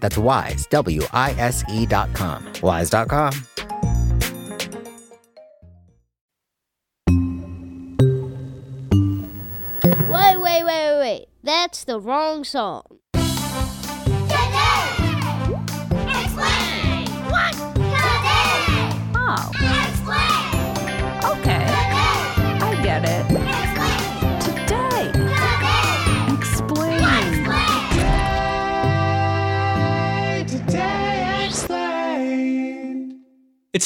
That's wise, W I S E.com. Wise.com. Wait, wait, wait, wait. That's the wrong song.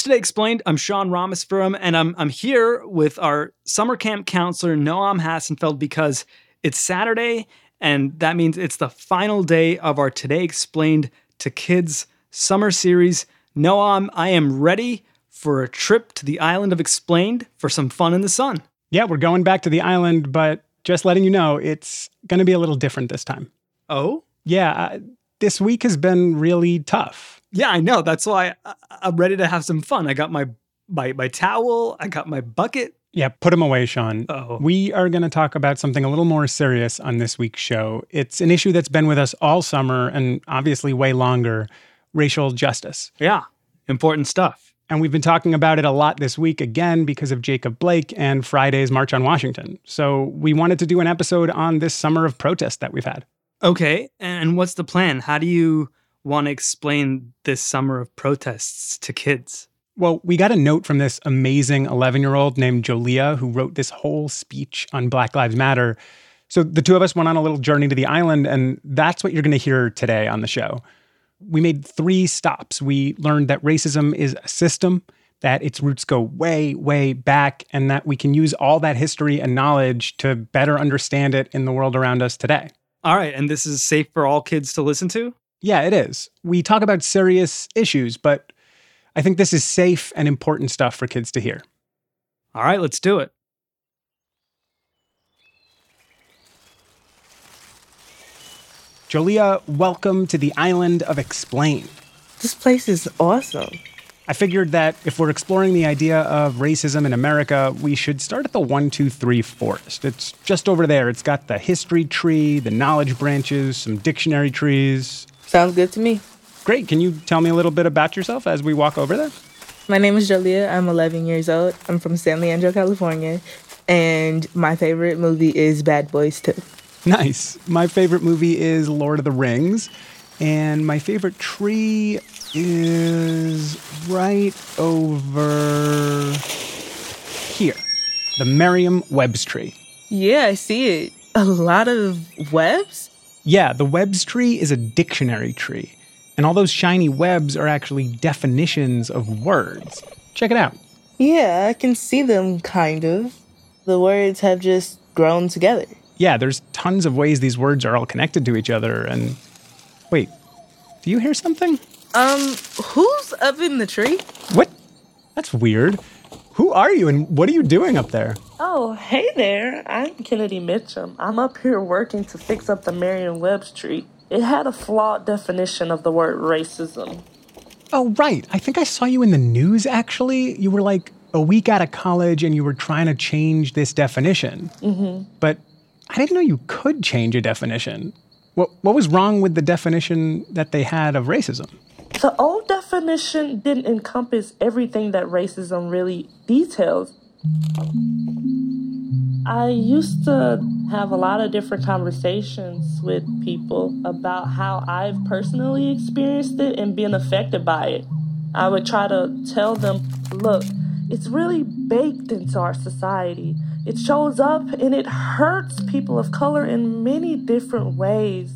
Today Explained. I'm Sean Rameswaram, and I'm, I'm here with our summer camp counselor, Noam Hassenfeld, because it's Saturday, and that means it's the final day of our Today Explained to Kids summer series. Noam, I am ready for a trip to the island of Explained for some fun in the sun. Yeah, we're going back to the island, but just letting you know, it's going to be a little different this time. Oh? Yeah, uh, this week has been really tough. Yeah, I know. That's why I, I'm ready to have some fun. I got my, my, my towel, I got my bucket. Yeah, put them away, Sean. Oh. We are going to talk about something a little more serious on this week's show. It's an issue that's been with us all summer and obviously way longer racial justice. Yeah, important stuff. And we've been talking about it a lot this week again because of Jacob Blake and Friday's March on Washington. So we wanted to do an episode on this summer of protest that we've had. Okay, and what's the plan? How do you want to explain this summer of protests to kids? Well, we got a note from this amazing 11 year old named Jolia who wrote this whole speech on Black Lives Matter. So the two of us went on a little journey to the island, and that's what you're going to hear today on the show. We made three stops. We learned that racism is a system, that its roots go way, way back, and that we can use all that history and knowledge to better understand it in the world around us today. All right, and this is safe for all kids to listen to? Yeah, it is. We talk about serious issues, but I think this is safe and important stuff for kids to hear. All right, let's do it. Jolia, welcome to the island of Explain. This place is awesome. I figured that if we're exploring the idea of racism in America, we should start at the 123 forest. It's just over there. It's got the history tree, the knowledge branches, some dictionary trees. Sounds good to me. Great. Can you tell me a little bit about yourself as we walk over there? My name is Jolia. I'm 11 years old. I'm from San Leandro, California. And my favorite movie is Bad Boys 2. Nice. My favorite movie is Lord of the Rings. And my favorite tree is right over here the Merriam Webb's tree. Yeah, I see it. A lot of webs? Yeah, the Webs tree is a dictionary tree. And all those shiny webs are actually definitions of words. Check it out. Yeah, I can see them kind of. The words have just grown together. Yeah, there's tons of ways these words are all connected to each other. And wait, do you hear something? Um, who's up in the tree? What? That's weird. Who are you and what are you doing up there? Oh, hey there. I'm Kennedy Mitchum. I'm up here working to fix up the Merriam Webster tree. It had a flawed definition of the word racism. Oh, right. I think I saw you in the news actually. You were like a week out of college and you were trying to change this definition. Mm-hmm. But I didn't know you could change a definition. What, what was wrong with the definition that they had of racism? The old definition didn't encompass everything that racism really details. I used to have a lot of different conversations with people about how I've personally experienced it and been affected by it. I would try to tell them, look, it's really baked into our society. It shows up and it hurts people of color in many different ways.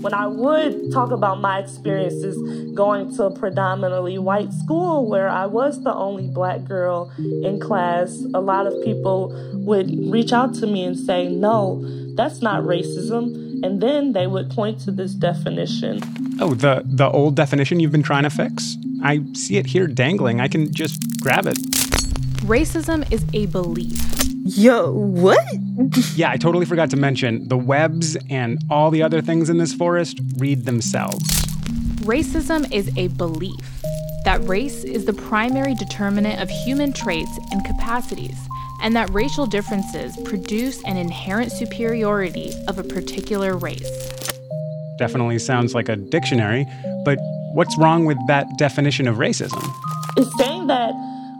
When I would talk about my experiences going to a predominantly white school where I was the only black girl in class, a lot of people would reach out to me and say, No, that's not racism. And then they would point to this definition. Oh, the the old definition you've been trying to fix? I see it here dangling. I can just grab it. Racism is a belief. Yo, what? Yeah, I totally forgot to mention the webs and all the other things in this forest read themselves. Racism is a belief that race is the primary determinant of human traits and capacities, and that racial differences produce an inherent superiority of a particular race. Definitely sounds like a dictionary, but what's wrong with that definition of racism? It's saying that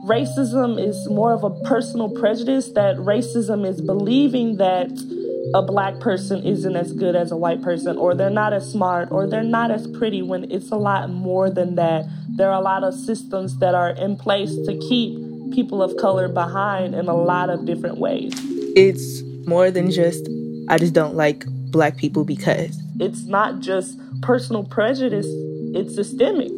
racism is more of a personal prejudice, that racism is believing that a black person isn't as good as a white person, or they're not as smart, or they're not as pretty, when it's a lot more than that. There are a lot of systems that are in place to keep people of color behind in a lot of different ways. It's more than just, I just don't like black people because. It's not just personal prejudice, it's systemic.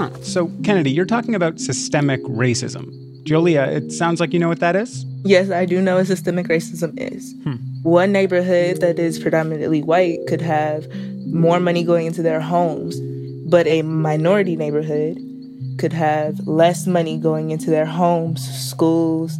Huh. So, Kennedy, you're talking about systemic racism. Julia, it sounds like you know what that is? Yes, I do know what systemic racism is. Hmm. One neighborhood that is predominantly white could have more money going into their homes, but a minority neighborhood could have less money going into their homes, schools,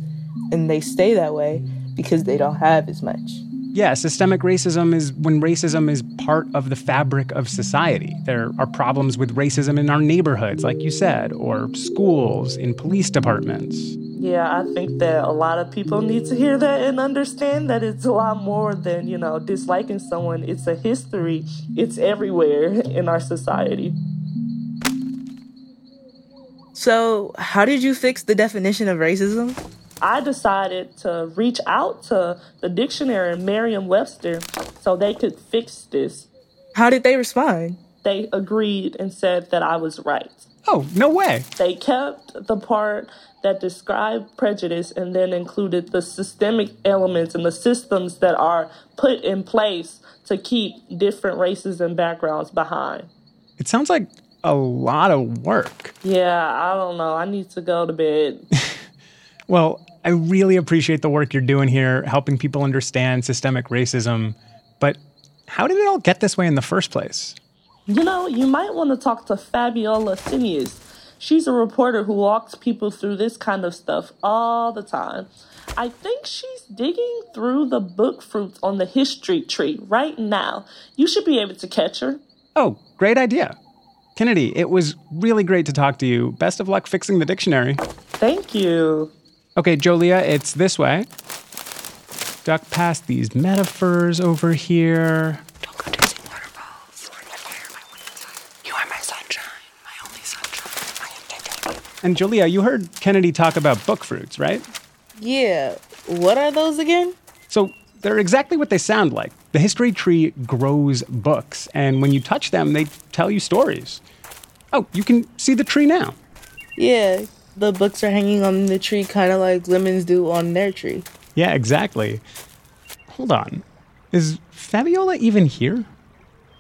and they stay that way because they don't have as much. Yeah, systemic racism is when racism is part of the fabric of society. There are problems with racism in our neighborhoods, like you said, or schools, in police departments. Yeah, I think that a lot of people need to hear that and understand that it's a lot more than, you know, disliking someone. It's a history, it's everywhere in our society. So, how did you fix the definition of racism? I decided to reach out to the dictionary and Merriam Webster so they could fix this. How did they respond? They agreed and said that I was right. Oh, no way. They kept the part that described prejudice and then included the systemic elements and the systems that are put in place to keep different races and backgrounds behind. It sounds like a lot of work. Yeah, I don't know. I need to go to bed. Well, I really appreciate the work you're doing here, helping people understand systemic racism. But how did it all get this way in the first place? You know, you might want to talk to Fabiola Cineas. She's a reporter who walks people through this kind of stuff all the time. I think she's digging through the book fruits on the history tree right now. You should be able to catch her. Oh, great idea. Kennedy, it was really great to talk to you. Best of luck fixing the dictionary. Thank you. Okay, Jolia, it's this way. Duck past these metaphors over here. Don't go chasing waterfalls. My fire, my wind. You are my sunshine, my only sunshine. I am And Jolia, you heard Kennedy talk about book fruits, right? Yeah, what are those again? So they're exactly what they sound like. The history tree grows books, and when you touch them, they tell you stories. Oh, you can see the tree now. Yeah, the books are hanging on the tree kind of like lemons do on their tree. Yeah, exactly. Hold on. Is Fabiola even here?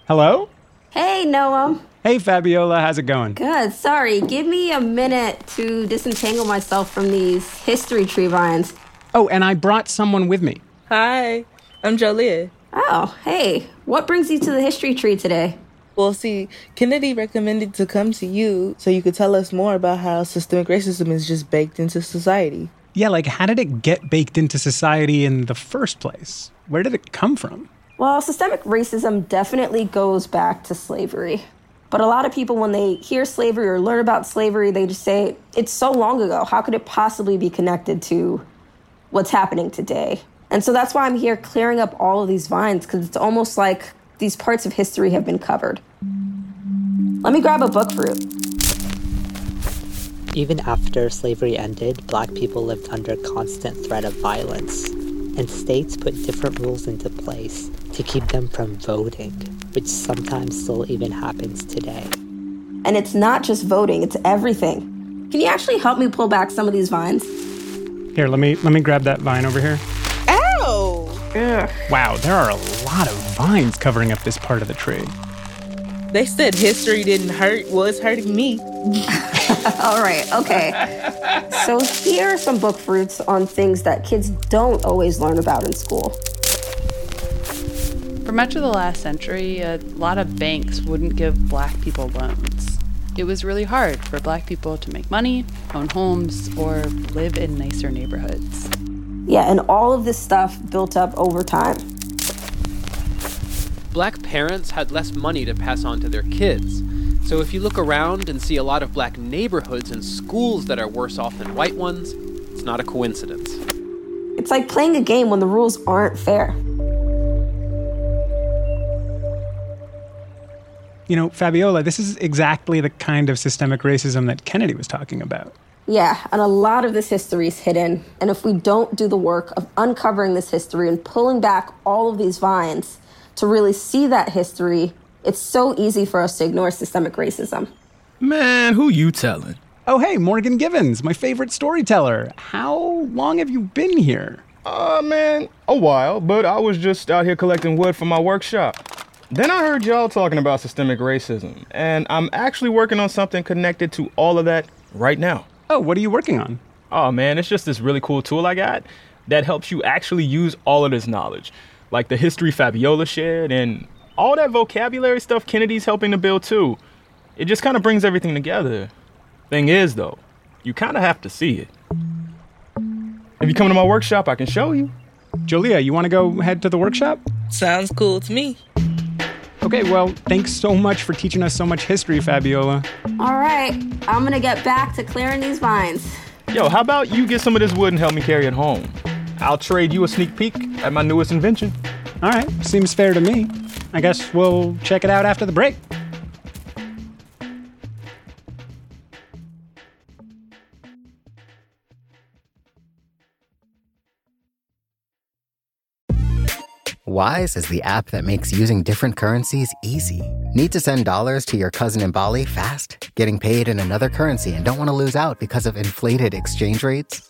Hello? Hey, Noam. Hey, Fabiola, how's it going? Good. Sorry. Give me a minute to disentangle myself from these history tree vines. Oh, and I brought someone with me. Hi, I'm Jolia. Oh, hey. What brings you to the history tree today? Well, see, Kennedy recommended to come to you so you could tell us more about how systemic racism is just baked into society. Yeah, like how did it get baked into society in the first place? Where did it come from? Well, systemic racism definitely goes back to slavery. But a lot of people, when they hear slavery or learn about slavery, they just say, it's so long ago. How could it possibly be connected to what's happening today? And so that's why I'm here clearing up all of these vines, because it's almost like these parts of history have been covered. Let me grab a book fruit. Even after slavery ended, black people lived under constant threat of violence, and states put different rules into place to keep them from voting, which sometimes still even happens today. And it's not just voting, it's everything. Can you actually help me pull back some of these vines? Here, let me let me grab that vine over here. Ow! Wow, there are a lot of vines covering up this part of the tree. They said history didn't hurt. Well, it's hurting me. All right, okay. so here are some book fruits on things that kids don't always learn about in school. For much of the last century, a lot of banks wouldn't give black people loans. It was really hard for black people to make money, own homes, or live in nicer neighborhoods. Yeah, and all of this stuff built up over time. Black parents had less money to pass on to their kids. So if you look around and see a lot of black neighborhoods and schools that are worse off than white ones, it's not a coincidence. It's like playing a game when the rules aren't fair. You know, Fabiola, this is exactly the kind of systemic racism that Kennedy was talking about. Yeah, and a lot of this history is hidden. And if we don't do the work of uncovering this history and pulling back all of these vines to really see that history, it's so easy for us to ignore systemic racism. Man, who you telling? Oh, hey, Morgan Givens, my favorite storyteller. How long have you been here? Uh, man, a while, but I was just out here collecting wood for my workshop. Then I heard y'all talking about systemic racism, and I'm actually working on something connected to all of that right now. Oh, what are you working on? Oh, man, it's just this really cool tool I got that helps you actually use all of this knowledge, like the history Fabiola shared and all that vocabulary stuff Kennedy's helping to build too. It just kind of brings everything together. Thing is, though, you kind of have to see it. If you come to my workshop, I can show you. Jolia, you want to go head to the workshop? Sounds cool to me. Okay, well, thanks so much for teaching us so much history, Fabiola. All right, I'm gonna get back to clearing these vines. Yo, how about you get some of this wood and help me carry it home? I'll trade you a sneak peek at my newest invention. All right, seems fair to me. I guess we'll check it out after the break. Wise is the app that makes using different currencies easy. Need to send dollars to your cousin in Bali fast? Getting paid in another currency and don't want to lose out because of inflated exchange rates?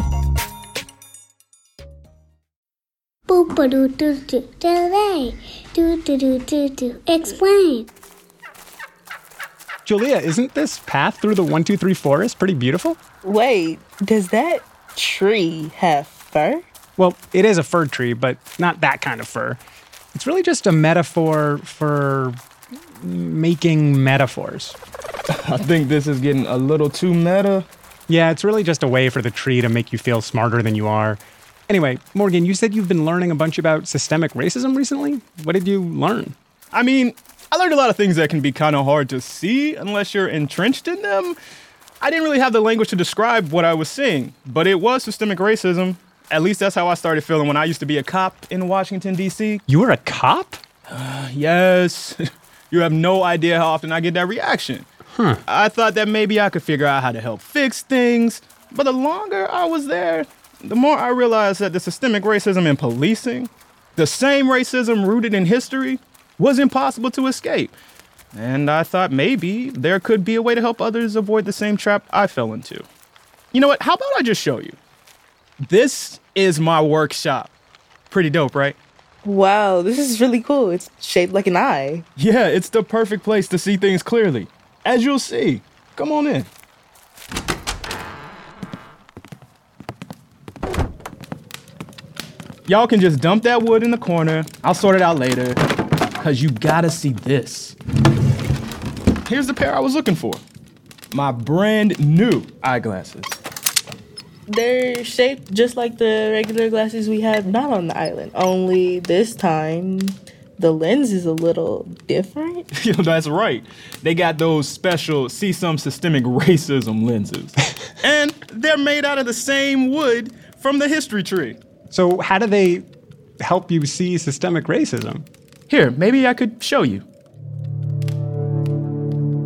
Boop doo doo doo. Delay. Do do do do do. Explain. Julia, isn't this path through the 123 forest pretty beautiful? Wait, does that tree have fur? Well, it is a fir tree, but not that kind of fur. It's really just a metaphor for making metaphors. I think this is getting a little too meta. Yeah, it's really just a way for the tree to make you feel smarter than you are. Anyway, Morgan, you said you've been learning a bunch about systemic racism recently. What did you learn? I mean, I learned a lot of things that can be kind of hard to see unless you're entrenched in them. I didn't really have the language to describe what I was seeing, but it was systemic racism. At least that's how I started feeling when I used to be a cop in Washington, D.C. You were a cop? Uh, yes. you have no idea how often I get that reaction. Huh. I thought that maybe I could figure out how to help fix things, but the longer I was there, the more I realized that the systemic racism in policing, the same racism rooted in history, was impossible to escape. And I thought maybe there could be a way to help others avoid the same trap I fell into. You know what? How about I just show you? This is my workshop. Pretty dope, right? Wow, this is really cool. It's shaped like an eye. Yeah, it's the perfect place to see things clearly. As you'll see. Come on in. Y'all can just dump that wood in the corner. I'll sort it out later. Cause you gotta see this. Here's the pair I was looking for. My brand new eyeglasses. They're shaped just like the regular glasses we have not on the island. Only this time the lens is a little different. you know, that's right. They got those special see some systemic racism lenses. and they're made out of the same wood from the history tree. So, how do they help you see systemic racism? Here, maybe I could show you.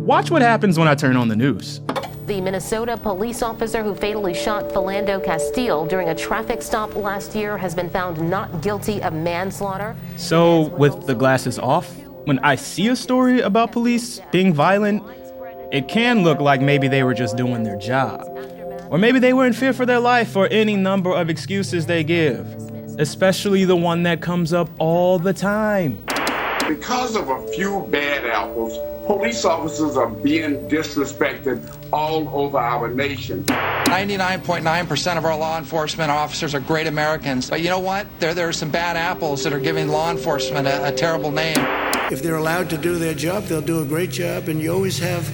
Watch what happens when I turn on the news. The Minnesota police officer who fatally shot Philando Castile during a traffic stop last year has been found not guilty of manslaughter. So, with the glasses off, when I see a story about police being violent, it can look like maybe they were just doing their job. Or maybe they were in fear for their life or any number of excuses they give, especially the one that comes up all the time. Because of a few bad apples, police officers are being disrespected all over our nation. 99.9% of our law enforcement officers are great Americans. But you know what? There, there are some bad apples that are giving law enforcement a, a terrible name. If they're allowed to do their job, they'll do a great job, and you always have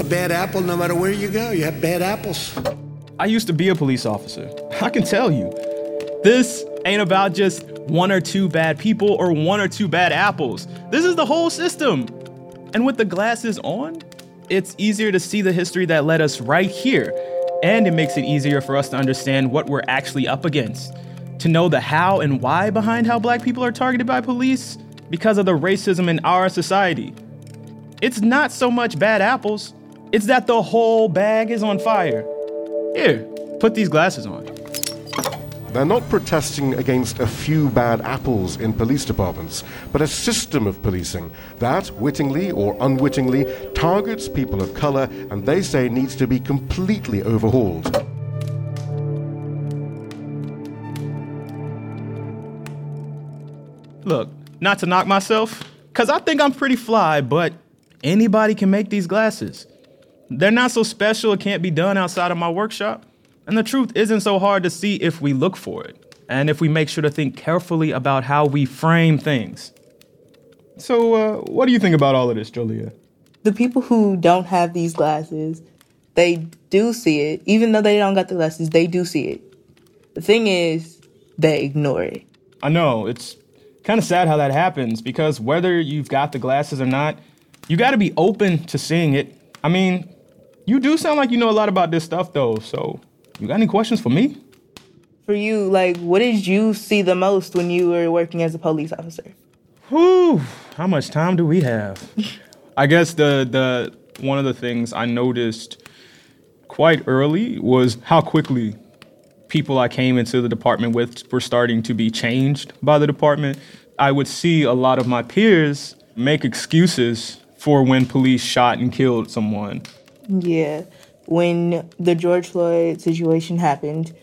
a bad apple no matter where you go. You have bad apples. I used to be a police officer. I can tell you, this ain't about just one or two bad people or one or two bad apples. This is the whole system. And with the glasses on, it's easier to see the history that led us right here. And it makes it easier for us to understand what we're actually up against. To know the how and why behind how black people are targeted by police because of the racism in our society. It's not so much bad apples, it's that the whole bag is on fire. Here, put these glasses on. They're not protesting against a few bad apples in police departments, but a system of policing that, wittingly or unwittingly, targets people of color and they say needs to be completely overhauled. Look, not to knock myself, because I think I'm pretty fly, but anybody can make these glasses. They're not so special, it can't be done outside of my workshop. And the truth isn't so hard to see if we look for it, and if we make sure to think carefully about how we frame things. So, uh, what do you think about all of this, Jolia? The people who don't have these glasses, they do see it. Even though they don't got the glasses, they do see it. The thing is, they ignore it. I know, it's kind of sad how that happens because whether you've got the glasses or not, you got to be open to seeing it. I mean, you do sound like you know a lot about this stuff, though, so you got any questions for me? For you, like, what did you see the most when you were working as a police officer? Whew, how much time do we have? I guess the the one of the things I noticed quite early was how quickly people I came into the department with were starting to be changed by the department. I would see a lot of my peers make excuses for when police shot and killed someone. Yeah. When the George Floyd situation happened,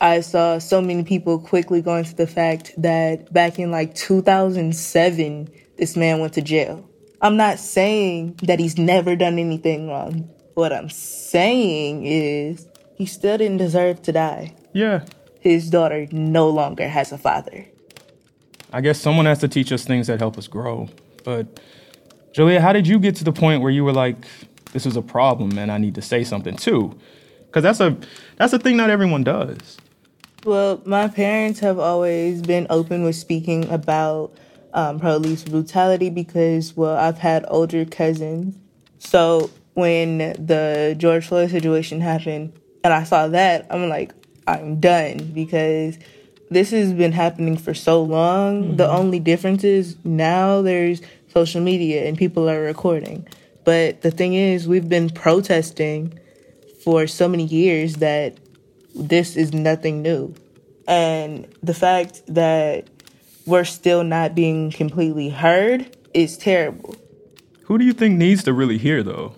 I saw so many people quickly going to the fact that back in like 2007, this man went to jail. I'm not saying that he's never done anything wrong. What I'm saying is he still didn't deserve to die. Yeah. His daughter no longer has a father. I guess someone has to teach us things that help us grow. But Julia, how did you get to the point where you were like, this is a problem and I need to say something too? Because that's a that's a thing not everyone does. Well, my parents have always been open with speaking about um, police brutality because, well, I've had older cousins. So when the George Floyd situation happened and I saw that, I'm like, I'm done because this has been happening for so long. Mm-hmm. The only difference is now there's social media and people are recording. But the thing is, we've been protesting for so many years that this is nothing new. And the fact that we're still not being completely heard is terrible. Who do you think needs to really hear, though?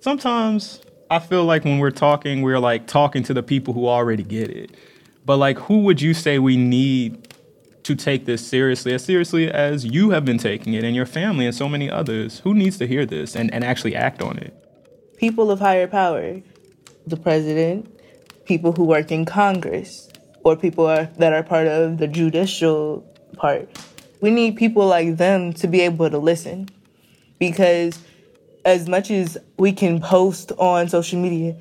Sometimes I feel like when we're talking, we're like talking to the people who already get it. But like, who would you say we need to take this seriously, as seriously as you have been taking it and your family and so many others? Who needs to hear this and, and actually act on it? People of higher power, the president, people who work in Congress, or people are, that are part of the judicial part. We need people like them to be able to listen. Because as much as we can post on social media,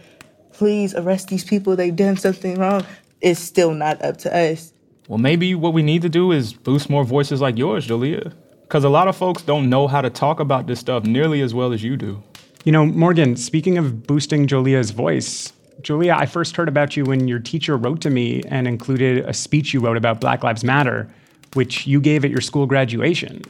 please arrest these people, they've done something wrong, it's still not up to us. Well, maybe what we need to do is boost more voices like yours, Jolia. Because a lot of folks don't know how to talk about this stuff nearly as well as you do. You know, Morgan, speaking of boosting Jolia's voice, Julia, I first heard about you when your teacher wrote to me and included a speech you wrote about Black Lives Matter, which you gave at your school graduation.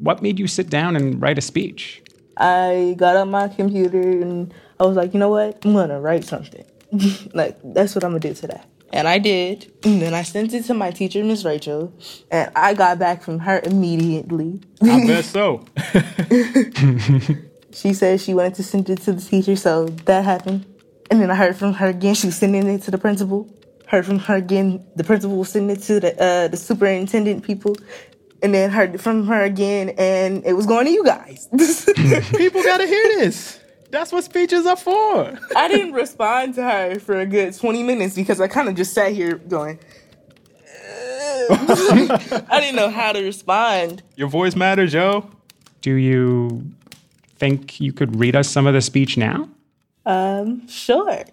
What made you sit down and write a speech? I got on my computer and I was like, you know what? I'm gonna write something. like, that's what I'm gonna do today. And I did. And then I sent it to my teacher, Miss Rachel, and I got back from her immediately. I bet so. she said she wanted to send it to the teacher, so that happened. And then I heard from her again. She was sending it to the principal. Heard from her again. The principal was sending it to the uh, the superintendent people. And then heard from her again, and it was going to you guys. People gotta hear this. That's what speeches are for. I didn't respond to her for a good 20 minutes because I kind of just sat here going, I didn't know how to respond. Your voice matters, Joe. Do you think you could read us some of the speech now? Um, sure.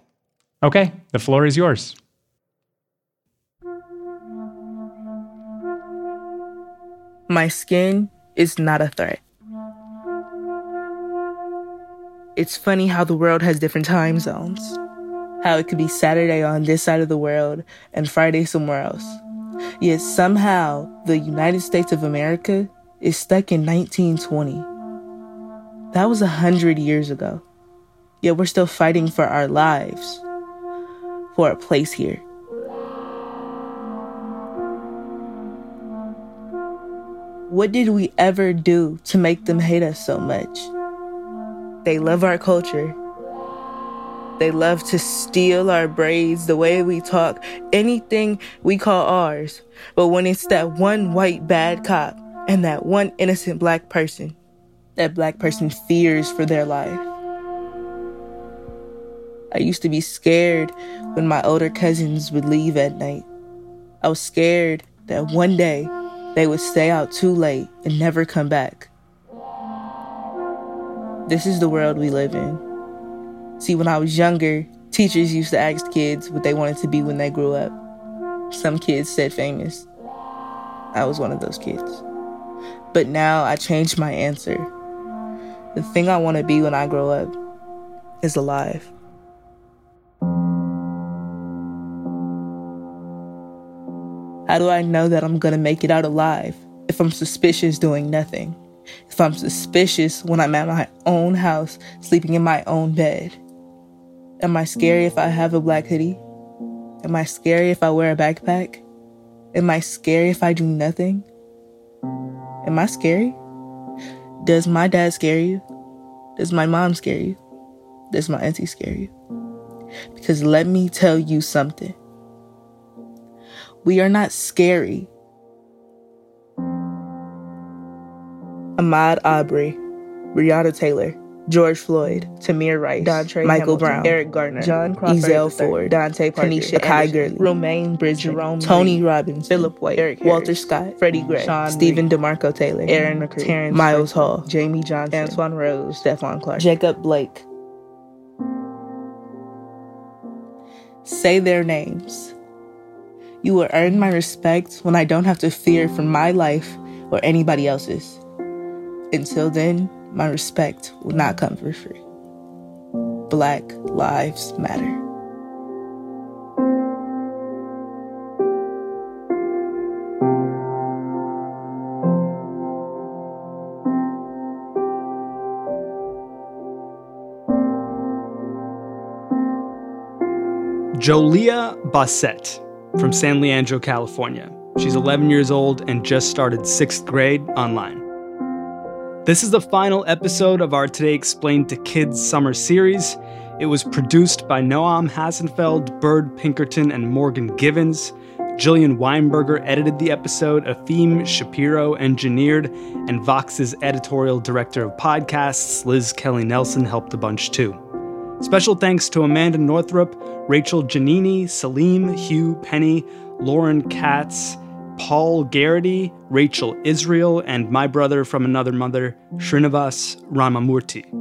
Okay, the floor is yours. My skin is not a threat. It's funny how the world has different time zones. How it could be Saturday on this side of the world and Friday somewhere else. Yet somehow the United States of America is stuck in 1920. That was a hundred years ago. Yet we're still fighting for our lives, for a place here. What did we ever do to make them hate us so much? They love our culture. They love to steal our braids, the way we talk, anything we call ours. But when it's that one white bad cop and that one innocent black person, that black person fears for their life. I used to be scared when my older cousins would leave at night. I was scared that one day they would stay out too late and never come back. This is the world we live in. See, when I was younger, teachers used to ask kids what they wanted to be when they grew up. Some kids said famous. I was one of those kids. But now I changed my answer. The thing I want to be when I grow up is alive. How do I know that I'm gonna make it out alive if I'm suspicious doing nothing? If I'm suspicious when I'm at my own house, sleeping in my own bed? Am I scary if I have a black hoodie? Am I scary if I wear a backpack? Am I scary if I do nothing? Am I scary? Does my dad scare you? Does my mom scare you? Does my auntie scare you? Because let me tell you something. We are not scary. Ahmaud Arbery, Breonna Taylor, George Floyd, Tamir Rice, Dontre Michael Hamilton, Brown, Eric Gardner, John Crawford, Ezell Ford, Dante Parker, Tanisha Kai Gurley, Romaine Bridge, Jerome Tony Robbins, Philip White, Eric Harris, Walter Scott, Freddie Gray, Sean Stephen DeMarco Taylor, Aaron McCree, Terrence Miles Hall, Jamie Johnson, Antoine Rose, Stephon Clark, Jacob Blake. Say their names. You will earn my respect when I don't have to fear for my life or anybody else's. Until then, my respect will not come for free. Black Lives Matter. Jolia Bassett from San Leandro, California. She's 11 years old and just started sixth grade online. This is the final episode of our Today Explained to Kids summer series. It was produced by Noam Hassenfeld, Bird Pinkerton, and Morgan Givens. Jillian Weinberger edited the episode, Efim Shapiro engineered, and Vox's editorial director of podcasts, Liz Kelly Nelson, helped a bunch too. Special thanks to Amanda Northrup, Rachel Janini, Salim, Hugh Penny, Lauren Katz, Paul Garrity, Rachel Israel, and my brother from another mother, Srinivas Ramamurti.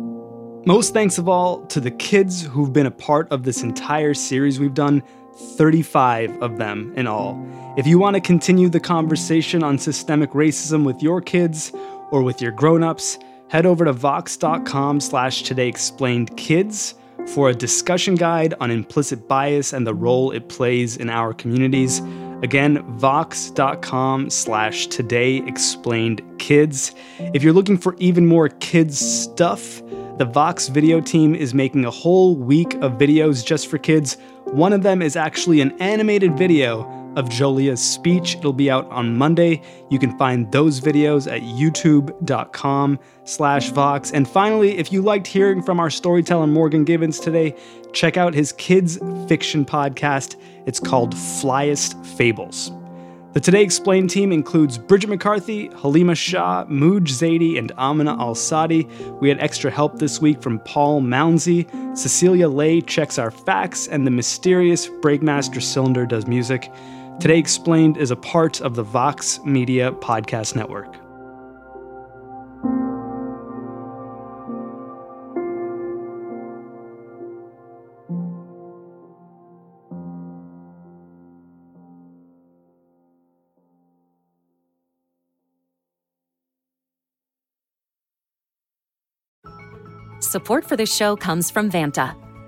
Most thanks of all to the kids who've been a part of this entire series we've done, 35 of them in all. If you want to continue the conversation on systemic racism with your kids or with your grown-ups, head over to vox.com slash today explained kids for a discussion guide on implicit bias and the role it plays in our communities. Again, vox.com slash today explained kids. If you're looking for even more kids stuff, the Vox video team is making a whole week of videos just for kids. One of them is actually an animated video of Jolia's speech. It'll be out on Monday. You can find those videos at youtube.com slash Vox. And finally, if you liked hearing from our storyteller Morgan Givens today, check out his kids fiction podcast. It's called Flyest Fables. The Today Explained team includes Bridget McCarthy, Halima Shah, Mooj Zaidi, and Amina Al Sadi. We had extra help this week from Paul Mounsey. Cecilia Lay checks our facts, and the mysterious Breakmaster Cylinder does music. Today Explained is a part of the Vox Media Podcast Network. Support for this show comes from Vanta.